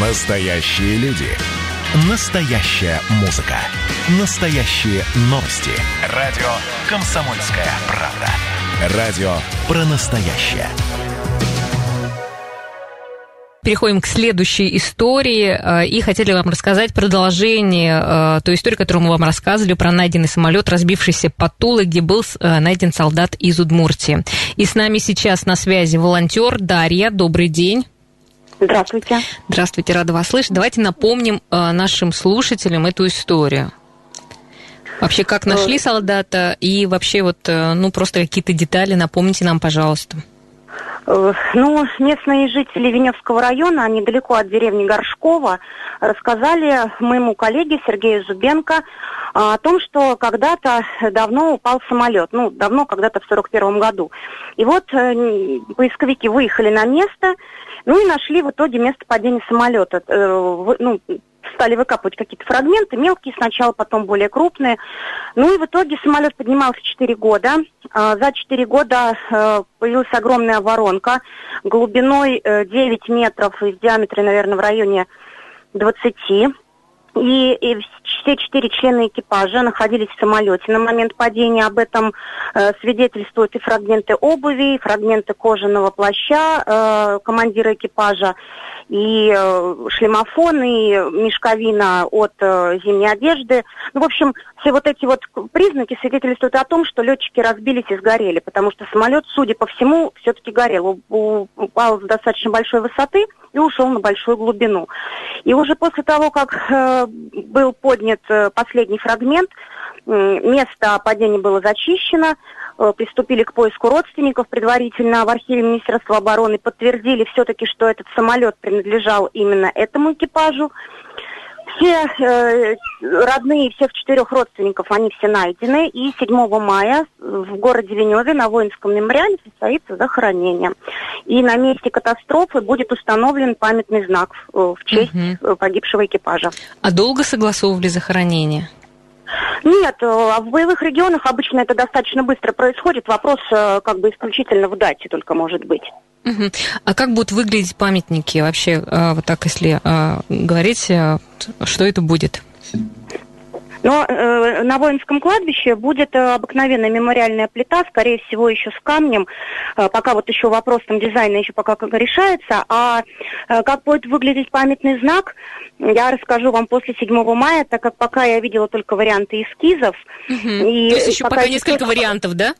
Настоящие люди. Настоящая музыка. Настоящие новости. Радио «Комсомольская правда». Радио про настоящее. Переходим к следующей истории э, и хотели вам рассказать продолжение э, той истории, которую мы вам рассказывали про найденный самолет, разбившийся под Тулой, где был э, найден солдат из Удмуртии. И с нами сейчас на связи волонтер Дарья. Добрый день. Здравствуйте. Здравствуйте, рада вас слышать. Давайте напомним э, нашим слушателям эту историю. Вообще, как нашли солдата и вообще вот, э, ну, просто какие-то детали напомните нам, пожалуйста. Э, Ну, местные жители Веневского района, недалеко от деревни Горшкова, рассказали моему коллеге Сергею Зубенко а, о том, что когда-то давно упал самолет. Ну, давно, когда-то в 41 году. И вот э, поисковики выехали на место, ну и нашли в итоге место падения самолета. Э, ну, стали выкапывать какие-то фрагменты, мелкие сначала, потом более крупные. Ну и в итоге самолет поднимался 4 года. А, За 4 года э, появилась огромная воронка глубиной э, 9 метров и в диаметре, наверное, в районе 20. И, и все четыре члена экипажа находились в самолете на момент падения. Об этом э, свидетельствуют и фрагменты обуви, и фрагменты кожаного плаща э, командира экипажа, и э, шлемофон, и мешковина от э, зимней одежды. Ну, в общем, все вот эти вот признаки свидетельствуют о том, что летчики разбились и сгорели, потому что самолет, судя по всему, все-таки горел. Упал с достаточно большой высоты и ушел на большую глубину. И уже после того, как э, был поднят э, последний фрагмент, место падения было зачищено, э, приступили к поиску родственников предварительно в архиве Министерства обороны, подтвердили все-таки, что этот самолет принадлежал именно этому экипажу. Все э, родные всех четырех родственников, они все найдены. И 7 мая в городе Веневе на воинском мемориале состоится захоронение. И на месте катастрофы будет установлен памятный знак э, в честь Мгм. э, погибшего экипажа. А долго согласовывали захоронение? Нет, э, а в боевых регионах обычно это достаточно быстро происходит. Вопрос э, как бы исключительно в дате только может быть. А как будут выглядеть памятники вообще, э, вот так, если э, говорить, э, что это будет? Но э, на воинском кладбище будет э, обыкновенная мемориальная плита, скорее всего, еще с камнем. Э, пока вот еще вопрос там дизайна еще пока как решается. А э, как будет выглядеть памятный знак, я расскажу вам после 7 мая, так как пока я видела только варианты эскизов. Мгм. И То есть еще пока эти несколько вариантов, да?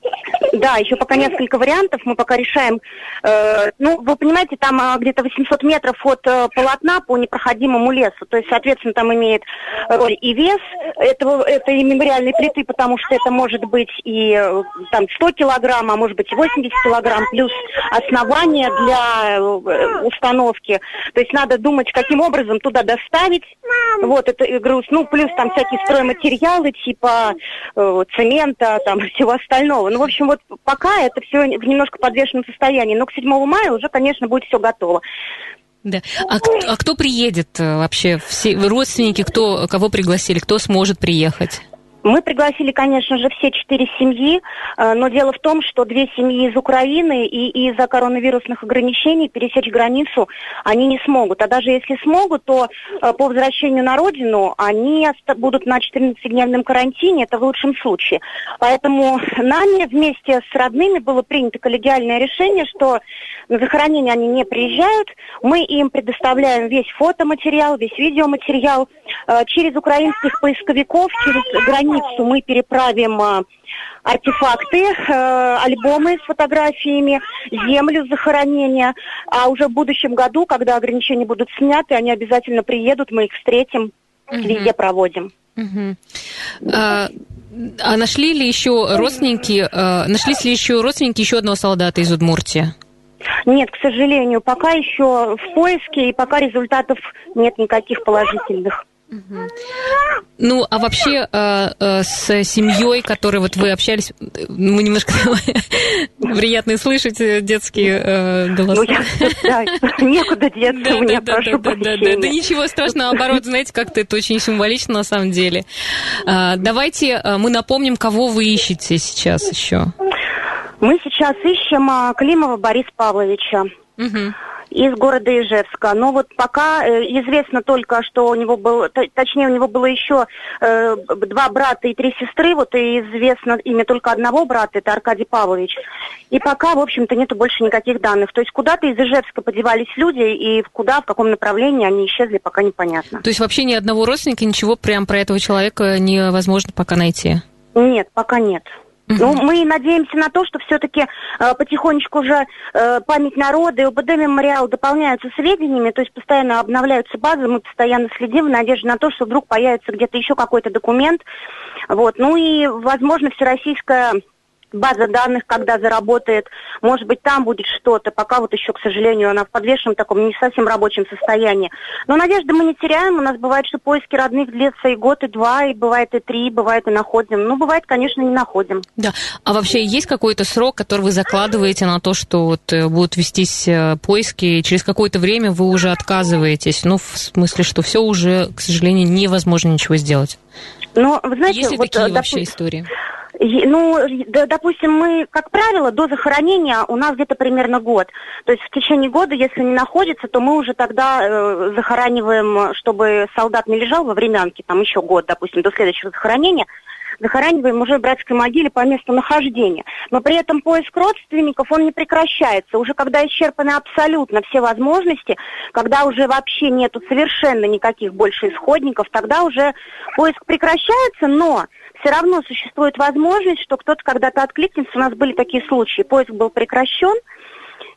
Да, еще пока несколько вариантов. Мы пока решаем. э, ну, вы понимаете, там а, где-то 800 метров от э, полотна по непроходимому лесу. То есть, соответственно, там имеет роль и вес этого, этой мемориальной плиты, потому что это может быть и э, там 100 килограмм, а может быть и 80 килограмм, плюс основание для э, установки. То есть надо думать, каким образом туда доставить. Вот, это груз. Ну, плюс там всякие стройматериалы, типа э, цемента, там, всего остального. Ну, в общем, вот пока это все в немножко подвешенном состоянии. Но к 7 мая уже, конечно, будет все готово. Да. А, а кто приедет э, вообще? Все родственники, кто, кого пригласили, кто сможет приехать? Мы пригласили, конечно же, все четыре семьи, э, но дело в том, что две семьи из Украины и из-за коронавирусных ограничений пересечь границу они не смогут. А даже если смогут, то э, по возвращению на родину они будут на 14-дневном карантине, это в лучшем случае. Поэтому нами вместе с родными было принято коллегиальное решение, что на захоронение они не приезжают, мы им предоставляем весь фотоматериал, весь видеоматериал. Э, Через украинских поисковиков, через границу мы переправим э, артефакты, э, альбомы с фотографиями, землю захоронения. А уже в будущем году, когда ограничения будут сняты, они обязательно приедут, мы их встретим, везде проводим. Мгм. А, а нашли ли еще родственники, э, нашлись ли еще родственники еще одного солдата из Удмуртии? Нет, к сожалению, пока еще в поиске, и пока результатов нет никаких положительных. Ну, а вообще э, э, с семьей, которой вот вы общались, э, мы немножко приятно слышать э, детские э, голоса. Ну, я, да, некуда деться мне, прошу да, да, да, прощения. да, ничего страшного, наоборот, знаете, как-то это очень символично на самом деле. А, давайте а, мы напомним, кого вы ищете сейчас еще. Мы сейчас ищем а, Климова Бориса Павловича. Мгм. Из города Ижевска. Но вот пока э, известно только, что у него был, точнее, у него было еще э, два брата и три сестры. Вот и известно имя только одного брата, это Аркадий Павлович. И пока, в общем-то, нету больше никаких данных. То есть куда-то из Ижевска подевались люди, и куда, в каком направлении они исчезли, пока непонятно. То есть вообще ни одного родственника, ничего прям про этого человека невозможно пока найти? Нет, пока нет. Ну, мы надеемся на то, что все-таки э, потихонечку уже э, память народа и ОБД мемориал дополняются сведениями, то есть постоянно обновляются базы, мы постоянно следим в надежде на то, что вдруг появится где-то еще какой-то документ. Вот. Ну и, возможно, всероссийская база данных, когда заработает, может быть, там будет что-то. Пока вот еще, к сожалению, она в подвешенном таком не совсем рабочем состоянии. Но надежды мы не теряем. У нас бывает, что поиски родных длятся и год, и два, и бывает и три, бывает и находим. Ну, бывает, конечно, не находим. Да. А вообще есть какой-то срок, который вы закладываете на то, что вот э, будут вестись э, поиски, и через какое-то время вы уже отказываетесь? Ну, в смысле, что все уже, к сожалению, невозможно ничего сделать. Но, вы знаете, есть ли вот, такие доп... вообще истории? Ну, допустим, мы, как правило, до захоронения у нас где-то примерно год. То есть в течение года, если не находится, то мы уже тогда э, захораниваем, чтобы солдат не лежал во времянке, там еще год, допустим, до следующего захоронения, захораниваем уже в братской могиле по месту нахождения. Но при этом поиск родственников, он не прекращается. Уже когда исчерпаны абсолютно все возможности, когда уже вообще нету совершенно никаких больше исходников, тогда уже поиск прекращается, но все равно существует возможность, что кто-то когда-то откликнется. У нас были такие случаи. Поиск был прекращен,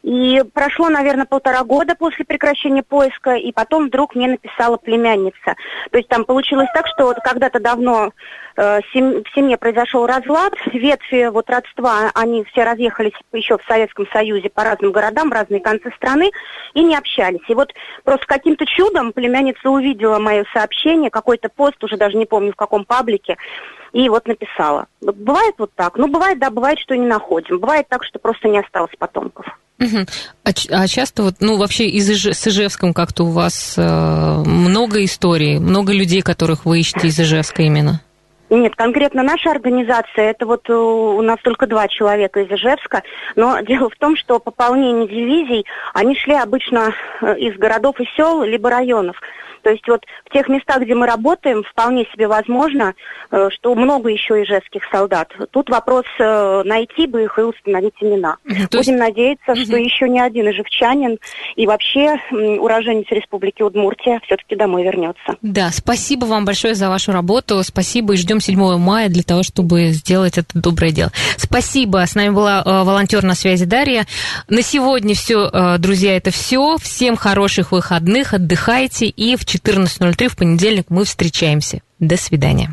и прошло, наверное, полтора года после прекращения поиска, и потом вдруг мне написала племянница. То есть там получилось так, что вот когда-то давно э, сем- в семье произошел разлад, ветви вот родства, они все разъехались еще в Советском Союзе по разным городам, в разные концы страны, и не общались. И вот просто каким-то чудом племянница увидела мое сообщение, какой-то пост, уже даже не помню в каком паблике, и вот написала. Бывает вот так. Ну, бывает, да, бывает, что не находим. Бывает так, что просто не осталось потомков. А, а часто вот, ну, вообще из Иж... с Ижевском как-то у вас э, много историй, много людей, которых вы ищете из Ижевска именно? Нет, конкретно наша организация, это вот у нас только два человека из Ижевска, но дело в том, что пополнение дивизий, они шли обычно э, из городов и сел, либо районов. То есть вот в тех местах, где мы работаем, вполне себе возможно, э, что много еще ижевских солдат. Тут вопрос э, найти бы их и установить имена. То Будем надеяться, что еще не один ижевчанин и вообще уроженец Республики Удмуртия все-таки домой вернется. Да, спасибо вам большое за вашу работу. Спасибо и ждем 7 мая для того, чтобы сделать это доброе дело. Спасибо. С нами была э, волонтер на связи Дарья. На сегодня все, друзья, это все. Всем хороших выходных, отдыхайте и в 14.03 в понедельник мы встречаемся. До свидания.